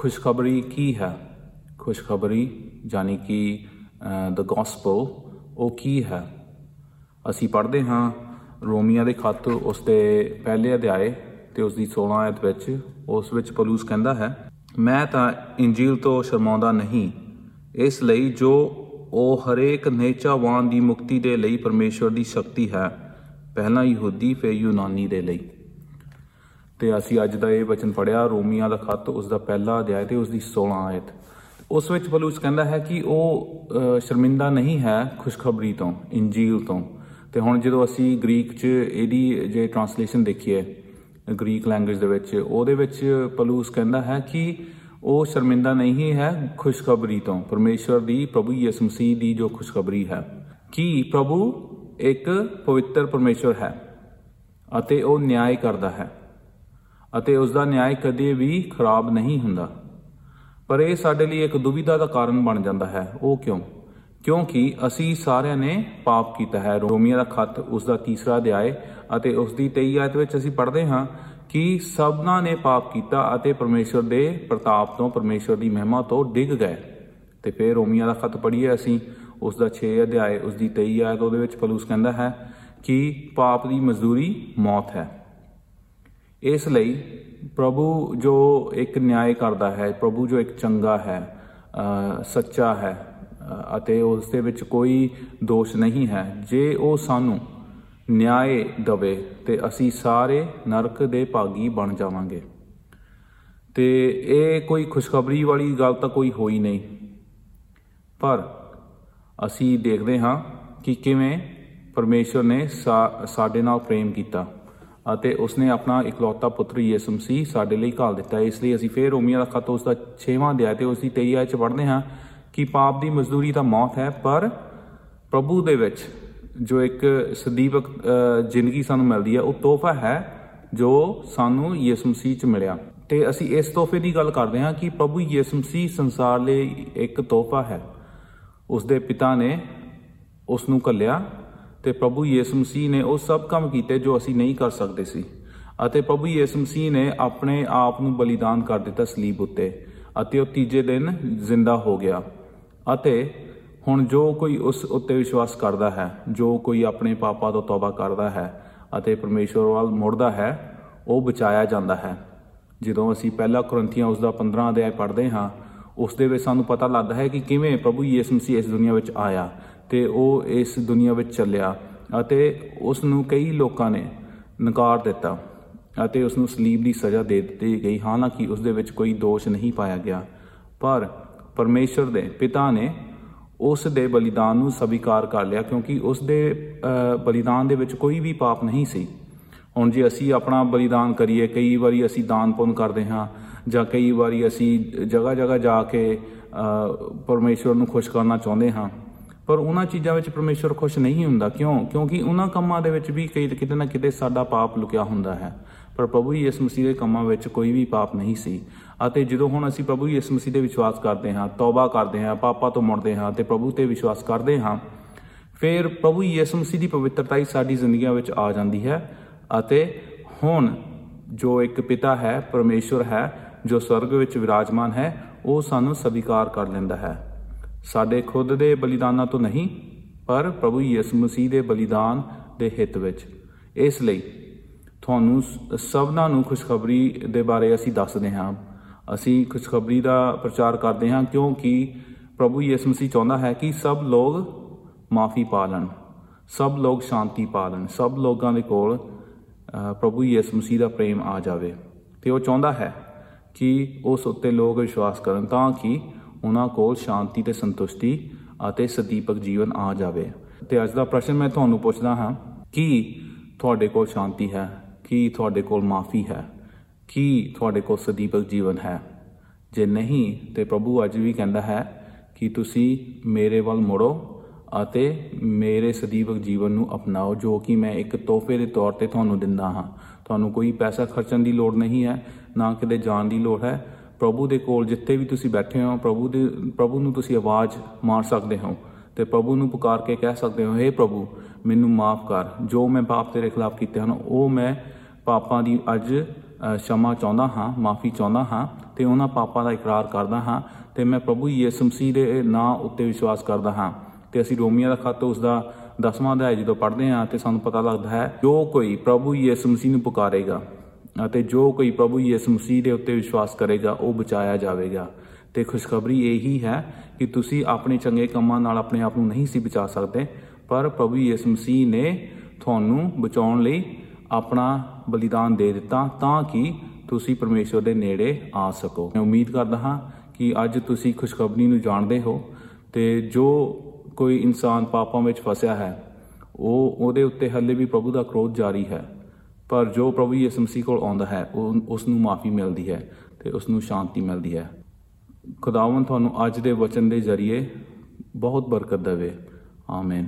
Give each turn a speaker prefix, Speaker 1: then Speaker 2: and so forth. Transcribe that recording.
Speaker 1: ਖੁਸ਼ਖਬਰੀ ਕੀ ਹੈ? ਖੁਸ਼ਖਬਰੀ ਯਾਨੀ ਕਿ ਦ ਗੋਸਪਲ ਉਹ ਕੀ ਹੈ? ਅਸੀਂ ਪੜ੍ਹਦੇ ਹਾਂ ਰੋਮੀਆਂ ਦੇ ਖੱਤ ਉਸ ਦੇ ਪਹਿਲੇ ਅਧਿਆਏ ਤੇ ਉਸ ਦੀ 16 ਆਇਤ ਵਿੱਚ, ਉਸ ਵਿੱਚ ਪੌਲੁਸ ਕਹਿੰਦਾ ਹੈ, ਮੈਂ ਤਾਂ ਇੰਜੀਲ ਤੋਂ ਸ਼ਰਮਾਉਂਦਾ ਨਹੀਂ। ਇਸ ਲਈ ਜੋ ਉਹ ਹਰੇਕ ਨੇਚਾਵਾਨ ਦੀ ਮੁਕਤੀ ਦੇ ਲਈ ਪਰਮੇਸ਼ਵਰ ਦੀ ਸ਼ਕਤੀ ਹੈ, ਪਹਿਲਾਂ ਯਹੂਦੀ, ਫਿਰ ਯੂਨਾਨੀ ਦੇ ਲਈ। ਤੇ ਅਸੀਂ ਅੱਜ ਦਾ ਇਹ ਵਚਨ ਪੜਿਆ ਰੋਮੀਆਂ ਦਾ ਖੱਤ ਉਸ ਦਾ ਪਹਿਲਾ ਅਧਿਆਇ ਤੇ ਉਸ ਦੀ 16 ਆਇਤ। ਉਸ ਵਿੱਚ ਪੌਲੁਸ ਕਹਿੰਦਾ ਹੈ ਕਿ ਉਹ ਅਹ, ਸ਼ਰਮਿੰਦਾ ਨਹੀਂ ਹੈ ਖੁਸ਼ਖਬਰੀ ਤੋਂ ਇੰਜੀਲ ਤੋਂ। ਤੇ ਹੁਣ ਜਦੋਂ ਅਸੀਂ ਗ੍ਰੀਕ 'ਚ ਇਹਦੀ ਜੇ ਟਰਾਂਸਲੇਸ਼ਨ ਦੇਖੀਏ ਗ੍ਰੀਕ ਲੈਂਗੁਏਜ ਦੇ ਵਿੱਚ ਉਹਦੇ ਵਿੱਚ ਪੌਲੁਸ ਕਹਿੰਦਾ ਹੈ ਕਿ ਉਹ ਸ਼ਰਮਿੰਦਾ ਨਹੀਂ ਹੈ ਖੁਸ਼ਖਬਰੀ ਤੋਂ। ਪਰਮੇਸ਼ਵਰ ਦੀ ਪ੍ਰਭੂ ਯਿਸੂ ਮਸੀਹ ਦੀ ਜੋ ਖੁਸ਼ਖਬਰੀ ਹੈ ਕਿ ਪ੍ਰਭੂ ਇੱਕ ਪਵਿੱਤਰ ਪਰਮੇਸ਼ਵਰ ਹੈ ਅਤੇ ਉਹ ਨਿਆਂ ਕਰਦਾ ਹੈ। ਅਤੇ ਉਸ ਦਾ ਨਿਆਂ ਕਦੇ ਵੀ ਖਰਾਬ ਨਹੀਂ ਹੁੰਦਾ। ਪਰ ਇਹ ਸਾਡੇ ਲਈ ਇੱਕ ਦੁਵਿਧਾ ਦਾ ਕਾਰਨ ਬਣ ਜਾਂਦਾ ਹੈ। ਉਹ ਕਿਉਂ? ਕਿਉਂਕਿ ਅਸੀਂ ਸਾਰਿਆਂ ਨੇ ਪਾਪ ਕੀਤਾ ਹੈ। ਰੋਮੀਆਂ ਦਾ ਖੱਤ ਉਸ ਦਾ ਤੀਸਰਾ ਅਧਿਆਇ ਅਤੇ ਉਸ ਦੀ 23 ਆਇਤ ਵਿੱਚ ਅਸੀਂ ਪੜ੍ਹਦੇ ਹਾਂ ਕਿ ਸਭਨਾਂ ਨੇ ਪਾਪ ਕੀਤਾ ਅਤੇ ਪਰਮੇਸ਼ਵਰ ਦੇ ਪ੍ਰਤਾਪ ਤੋਂ, ਪਰਮੇਸ਼ਵਰ ਦੀ ਮਹਿਮਾ ਤੋਂ ਡਿੱਗ ਗਏ। ਤੇ ਫਿਰ ਰੋਮੀਆਂ ਦਾ ਖੱਤ ਪੜ੍ਹੀਏ ਅਸੀਂ। ਉਸ ਦਾ 6 ਅਧਿਆਇ ਉਸ ਦੀ 23 ਆਇਤ, ਉਹਦੇ ਵਿੱਚ ਪਲੂਸ ਕਹਿੰਦਾ ਹੈ ਕਿ ਪਾਪ ਦੀ ਮਜ਼ਦੂਰੀ ਮੌਤ ਹੈ। ਇਸ ਲਈ ਪ੍ਰਭੂ ਜੋ ਇੱਕ ਨਿਆਂ ਕਰਦਾ ਹੈ ਪ੍ਰਭੂ ਜੋ ਇੱਕ ਚੰਗਾ ਹੈ ਅ, ਸੱਚਾ ਹੈ ਅ, ਅਤੇ ਉਸ ਦੇ ਵਿੱਚ ਕੋਈ ਦੋਸ਼ ਨਹੀਂ ਹੈ ਜੇ ਉਹ ਸਾਨੂੰ ਨਿਆਂ ਦਵੇ ਤੇ ਅਸੀਂ ਸਾਰੇ ਨਰਕ ਦੇ ਭਾਗੀ ਬਣ ਜਾਵਾਂਗੇ। ਤੇ ਇਹ ਕੋਈ ਖੁਸ਼ਖਬਰੀ ਵਾਲੀ ਗੱਲ ਤਾਂ ਕੋਈ ਹੋਈ ਨਹੀਂ। ਪਰ ਅਸੀਂ ਦੇਖਦੇ ਹਾਂ ਕਿ ਕਿਵੇਂ ਪਰਮੇਸ਼ਵਰ ਨੇ ਸਾ- ਸਾਡੇ ਨਾਲ ਪ੍ਰੇਮ ਕੀਤਾ। ਅਤੇ ਉਸਨੇ ਆਪਣਾ ਇਕਲੌਤਾ ਪੁੱਤਰ ਯਿਸੂ ਮਸੀਹ ਸਾਡੇ ਲਈ ਘਾਲ ਦਿੱਤਾ ਇਸ ਲਈ ਅਸੀਂ ਫੇਰ ਰੋਮੀਆਂ ਦਾ ਖਤ ਉਸ ਦਾ 6ਵਾਂ ਅਧਿਆਇ ਤੇ ਉਸ ਦੀ 23 ਆਇਤ ਚ ਪੜ੍ਹਦੇ ਹਾਂ ਕਿ ਪਾਪ ਦੀ ਮਜ਼ਦੂਰੀ ਤਾਂ ਮੌਤ ਹੈ ਪਰ ਪ੍ਰਭੂ ਦੇ ਵਿੱਚ ਜੋ ਇੱਕ ਸਦੀਵਕ ਅ, ਜ਼ਿੰਦਗੀ ਸਾਨੂੰ ਮਿਲਦੀ ਹੈ ਉਹ ਤੋਹਫਾ ਹੈ ਜੋ ਸਾਨੂੰ ਯਿਸੂ ਮਸੀਹ ਚ ਮਿਲਿਆ। ਤੇ ਅਸੀਂ ਇਸ ਤੋਹਫੇ ਦੀ ਗੱਲ ਕਰਦੇ ਹਾਂ ਕਿ ਪ੍ਰਭੂ ਯਿਸੂ ਮਸੀਹ ਸੰਸਾਰ ਲਈ ਇੱਕ ਤੋਹਫਾ ਹੈ। ਉਸ ਦੇ ਪਿਤਾ ਨੇ ਉਸ ਨੂੰ ਕੱਲਿਆ ਤੇ ਪ੍ਰਭੂ ਯਿਸੂ ਮਸੀਹ ਨੇ ਉਹ ਸਭ ਕੰਮ ਕੀਤੇ ਜੋ ਅਸੀਂ ਨਹੀਂ ਕਰ ਸਕਦੇ ਸੀ। ਅਤੇ ਪ੍ਰਭੂ ਯਿਸੂ ਮਸੀਹ ਨੇ ਆਪਣੇ ਆਪ ਨੂੰ ਬਲੀਦਾਨ ਕਰ ਦਿੱਤਾ ਸਲੀਬ ਉੱਤੇ, ਅਤੇ ਉਹ ਤੀਜੇ ਦਿਨ ਜ਼ਿੰਦਾ ਹੋ ਗਿਆ। ਅਤੇ ਹੁਣ ਜੋ ਕੋਈ ਉਸ ਉੱਤੇ ਵਿਸ਼ਵਾਸ ਕਰਦਾ ਹੈ, ਜੋ ਕੋਈ ਆਪਣੇ ਪਾਪਾਂ ਤੋਂ ਤੌਬਾ ਕਰਦਾ ਹੈ ਅਤੇ ਪਰਮੇਸ਼ਵਰ ਵੱਲ ਮੁੜਦਾ ਹੈ, ਉਹ ਬਚਾਇਆ ਜਾਂਦਾ ਹੈ। ਜਦੋਂ ਅਸੀਂ ਪਹਿਲਾ ਕੁਰੰਥੀਆਂ ਉਸ ਦਾ 15 ਅਧਿਆਇ ਪੜ੍ਹਦੇ ਹਾਂ, ਉਸ ਦੇ ਵਿੱਚ ਸਾਨੂੰ ਪਤਾ ਲੱਗਦਾ ਹੈ ਕਿ ਕਿਵੇਂ ਪ੍ਰਭੂ ਯਿਸੂ ਮਸੀਹ ਇਸ ਦੁਨੀਆ ਵਿੱਚ ਆਇਆ ਤੇ ਉਹ ਇਸ ਦੁਨੀਆ ਵਿੱਚ ਚੱਲਿਆ ਅਤੇ ਉਸ ਨੂੰ ਕਈ ਲੋਕਾਂ ਨੇ ਨਕਾਰ ਦਿੱਤਾ ਅਤੇ ਉਸ ਨੂੰ ਸਲੀਬ ਦੀ ਸਜ਼ਾ ਦੇ ਦਿੱਤੀ ਗਈ। ਹਾਲਾਂਕਿ ਉਸ ਦੇ ਵਿੱਚ ਕੋਈ ਦੋਸ਼ ਨਹੀਂ ਪਾਇਆ ਗਿਆ ਪਰ ਪਰਮੇਸ਼ਰ ਦੇ ਪਿਤਾ ਨੇ ਉਸ ਦੇ ਬਲੀਦਾਨ ਨੂੰ ਸਵੀਕਾਰ ਕਰ ਲਿਆ ਕਿਉਂਕਿ ਉਸ ਦੇ ਅ, ਬਲੀਦਾਨ ਦੇ ਵਿੱਚ ਕੋਈ ਵੀ ਪਾਪ ਨਹੀਂ ਸੀ। ਹੁਣ ਜੇ ਅਸੀਂ ਆਪਣਾ ਬਲੀਦਾਨ ਕਰੀਏ ਕਈ ਵਾਰੀ ਅਸੀਂ ਦਾਨ ਪੁੰਨ ਕਰਦੇ ਹਾਂ ਜਾਂ ਕਈ ਵਾਰੀ ਅਸੀਂ ਜਗ੍ਹਾ ਜਗ੍ਹਾ ਜਾ ਕੇ ਅ, ਪਰਮੇਸ਼ਵਰ ਨੂੰ ਖੁਸ਼ ਕਰਨਾ ਚਾਹੁੰਦੇ ਹਾਂ ਪਰ ਉਹਨਾਂ ਚੀਜ਼ਾਂ ਵਿੱਚ ਪਰਮੇਸ਼ਵਰ ਖੁਸ਼ ਨਹੀਂ ਹੁੰਦਾ। ਕਿਉਂ? ਕਿਉਂਕਿ ਉਹਨਾਂ ਕੰਮਾਂ ਦੇ ਵਿੱਚ ਵੀ ਕਈ ਕਿਤੇ ਨਾ ਕਿਤੇ ਸਾਡਾ ਪਾਪ ਲੁਕਿਆ ਹੁੰਦਾ ਹੈ। ਪਰ ਪ੍ਰਭੂ ਯਿਸੂ ਮਸੀਹ ਦੇ ਕੰਮਾਂ ਵਿੱਚ ਕੋਈ ਵੀ ਪਾਪ ਨਹੀਂ ਸੀ। ਅਤੇ ਜਦੋਂ ਹੁਣ ਅਸੀਂ ਪ੍ਰਭੂ ਯਿਸੂ ਮਸੀਹ ਤੇ ਵਿਸ਼ਵਾਸ ਕਰਦੇ ਹਾਂ, ਤੌਬਾ ਕਰਦੇ ਹਾਂ, ਪਾਪਾਂ ਤੋਂ ਮੁੜਦੇ ਹਾਂ ਤੇ ਪ੍ਰਭੂ ਤੇ ਵਿਸ਼ਵਾਸ ਕਰਦੇ ਹਾਂ, ਫਿਰ ਪ੍ਰਭੂ ਯਿਸੂ ਮਸੀਹ ਦੀ ਪਵਿੱਤਰਤਾ ਹੀ ਸਾਡੀ ਜ਼ਿੰਦਗੀਆਂ ਵਿੱਚ ਆ ਜਾਂਦੀ ਹੈ। ਅਤੇ ਹੁਣ ਜੋ ਇੱਕ ਪਿਤਾ ਹੈ, ਪਰਮੇਸ਼ਵਰ ਹੈ, ਜੋ ਸਵਰਗ ਵਿੱਚ ਵਿਰਾਜਮਾਨ ਹੈ, ਉਹ ਸਾਨੂੰ ਸਵੀਕਾਰ ਕਰ ਲੈਂਦਾ ਹੈ। ਸਾਡੇ ਖੁਦ ਦੇ ਬਲੀਦਾਨਾਂ ਤੋਂ ਨਹੀਂ ਪਰ ਪ੍ਰਭੂ ਯਿਸੂ ਮਸੀਹ ਦੇ ਬਲੀਦਾਨ ਦੇ ਹਿੱਤ ਵਿੱਚ। ਇਸ ਲਈ ਤੁਹਾਨੂੰ ਸ- ਸਭਨਾਂ ਨੂੰ ਖੁਸ਼ਖਬਰੀ ਦੇ ਬਾਰੇ ਅਸੀਂ ਦੱਸਦੇ ਹਾਂ। ਅਸੀਂ ਖੁਸ਼ਖਬਰੀ ਦਾ ਪ੍ਰਚਾਰ ਕਰਦੇ ਹਾਂ ਕਿਉਂਕਿ ਪ੍ਰਭੂ ਯਿਸੂ ਮਸੀਹ ਚਾਹੁੰਦਾ ਹੈ ਕਿ ਸਭ ਲੋਕ ਮਾਫੀ ਪਾ ਲੈਣ। ਸਭ ਲੋਕ ਸ਼ਾਂਤੀ ਪਾ ਲੈਣ। ਸਭ ਲੋਕਾਂ ਦੇ ਕੋਲ ਅ, ਪ੍ਰਭੂ ਯਿਸੂ ਮਸੀਹ ਦਾ ਪ੍ਰੇਮ ਆ ਜਾਵੇ। ਤੇ ਉਹ ਚਾਹੁੰਦਾ ਹੈ ਕਿ ਉਸ ਉੱਤੇ ਲੋਕ ਵਿਸ਼ਵਾਸ ਕਰਨ ਤਾਂ ਕਿ ਉਹਨਾਂ ਕੋਲ ਸ਼ਾਂਤੀ ਤੇ ਸੰਤੁਸ਼ਟੀ ਅਤੇ ਸਦੀਪਕ ਜੀਵਨ ਆ ਜਾਵੇ। ਤੇ ਅੱਜ ਦਾ ਪ੍ਰਸ਼ਨ ਮੈਂ ਤੁਹਾਨੂੰ ਪੁੱਛਦਾ ਹਾਂ, ਕਿ ਤੁਹਾਡੇ ਕੋਲ ਸ਼ਾਂਤੀ ਹੈ? ਕੀ ਤੁਹਾਡੇ ਕੋਲ ਮਾਫੀ ਹੈ? ਕੀ ਤੁਹਾਡੇ ਕੋਲ ਸਦੀਪਕ ਜੀਵਨ ਹੈ? ਜੇ ਨਹੀਂ, ਤੇ ਪ੍ਰਭੂ ਅੱਜ ਵੀ ਕਹਿੰਦਾ ਹੈ ਕਿ ਤੁਸੀਂ ਮੇਰੇ ਵੱਲ ਮੁੜੋ ਅਤੇ ਮੇਰੇ ਸਦੀਵਕ ਜੀਵਨ ਨੂੰ ਅਪਣਾਓ, ਜੋ ਕਿ ਮੈਂ ਇੱਕ ਤੋਹਫੇ ਦੇ ਤੌਰ ਤੇ ਤੁਹਾਨੂੰ ਦਿੰਦਾ ਹਾਂ। ਤੁਹਾਨੂੰ ਕੋਈ ਪੈਸਾ ਖਰਚਣ ਦੀ ਲੋੜ ਨਹੀਂ ਹੈ, ਨਾ ਕਿਤੇ ਜਾਣ ਦੀ ਲੋੜ ਹੈ ਪ੍ਰਭੂ ਦੇ ਕੋਲ ਜਿੱਥੇ ਵੀ ਤੁਸੀਂ ਬੈਠੇ ਹੋ, ਪ੍ਰਭੂ ਦੇ, ਪ੍ਰਭੂ ਨੂੰ ਤੁਸੀਂ ਆਵਾਜ਼ ਮਾਰ ਸਕਦੇ ਹੋ ਤੇ ਪ੍ਰਭੂ ਨੂੰ ਪੁਕਾਰ ਕੇ ਕਹਿ ਸਕਦੇ ਹੋ हे ਪ੍ਰਭੂ, ਮੈਨੂੰ ਮਾਫ ਕਰ। ਜੋ ਮੈਂ ਪਾਪ ਤੇਰੇ ਖਿਲਾਫ ਕੀਤੇ ਹਨ, ਉਹ ਮੈਂ ਪਾਪਾਂ ਦੀ ਅੱਜ ਸ਼ਮਾ ਚਾਹੁੰਦਾ ਹਾਂ, ਮਾਫੀ ਚਾਹੁੰਦਾ ਹਾਂ ਤੇ ਉਹਨਾਂ ਪਾਪਾਂ ਦਾ ਇਕਰਾਰ ਕਰਦਾ ਹਾਂ ਤੇ ਮੈਂ ਪ੍ਰਭੂ ਯਿਸੂ ਮਸੀਹ ਦੇ ਨਾਂ ਉੱਤੇ ਵਿਸ਼ਵਾਸ ਕਰਦਾ ਹਾਂ। ਤੇ ਅਸੀਂ ਰੋਮੀਆਂ ਦਾ ਖੱਤ ਉਸ ਦਾ 10ਵਾਂ ਅਧਿਆਇ ਜਦੋਂ ਪੜ੍ਹਦੇ ਹਾਂ ਤੇ ਸਾਨੂੰ ਪਤਾ ਲੱਗਦਾ ਹੈ, ਜੋ ਕੋਈ ਪ੍ਰਭੂ ਯਿਸੂ ਮਸੀਹ ਨੂੰ ਪੁਕਾਰੇਗਾ। ਅਤੇ ਜੋ ਕੋਈ ਪ੍ਰਭੂ ਯਿਸੂ ਮਸੀਹ ਦੇ ਉੱਤੇ ਵਿਸ਼ਵਾਸ ਕਰੇਗਾ, ਉਹ ਬਚਾਇਆ ਜਾਵੇਗਾ। ਤੇ ਖੁਸ਼ਖਬਰੀ ਇਹੀ ਹੈ ਕਿ ਤੁਸੀਂ ਆਪਣੇ ਚੰਗੇ ਕੰਮਾਂ ਨਾਲ ਆਪਣੇ ਆਪ ਨੂੰ ਨਹੀਂ ਸੀ ਬਚਾ ਸਕਦੇ, ਪਰ ਪ੍ਰਭੂ ਯਿਸੂ ਮਸੀਹ ਨੇ ਤੁਹਾਨੂੰ ਬਚਾਉਣ ਲਈ ਆਪਣਾ ਬਲੀਦਾਨ ਦੇ ਦਿੱਤਾ ਤਾਂ ਕਿ ਤੁਸੀਂ ਪਰਮੇਸ਼ਵਰ ਦੇ ਨੇੜੇ ਆ ਸਕੋ। ਮੈਂ ਉਮੀਦ ਕਰਦਾ ਹਾਂ ਕਿ ਅੱਜ ਤੁਸੀਂ ਖੁਸ਼ਖਬਰੀ ਨੂੰ ਜਾਣਦੇ ਹੋ ਤੇ ਜੋ ਕੋਈ ਇਨਸਾਨ ਪਾਪਾਂ ਵਿੱਚ ਫਸਿਆ ਹੈ, ਉਹ ਉਹਦੇ ਉੱਤੇ ਹੱਲੇ ਵੀ ਪ੍ਰਭੂ ਦਾ ਕ੍ਰੋਧ ਜਾਰੀ ਹੈ। ਪਰ ਜੋ ਪ੍ਰਭੂ ਯਿਸੂ ਮਸੀਹ ਕੋਲ ਆਉਂਦਾ ਹੈ, ਉਹ ਉਸ ਨੂੰ ਮਾਫੀ ਮਿਲਦੀ ਹੈ ਤੇ ਉਸ ਨੂੰ ਸ਼ਾਂਤੀ ਮਿਲਦੀ ਹੈ। ਖੁਦਾਵੰ ਤੁਹਾਨੂੰ ਅੱਜ ਦੇ ਵਚਨ ਦੇ ਜ਼ਰੀਏ ਬਹੁਤ ਬਰਕਤ ਦੇਵੇ। ਆਮੀਨ।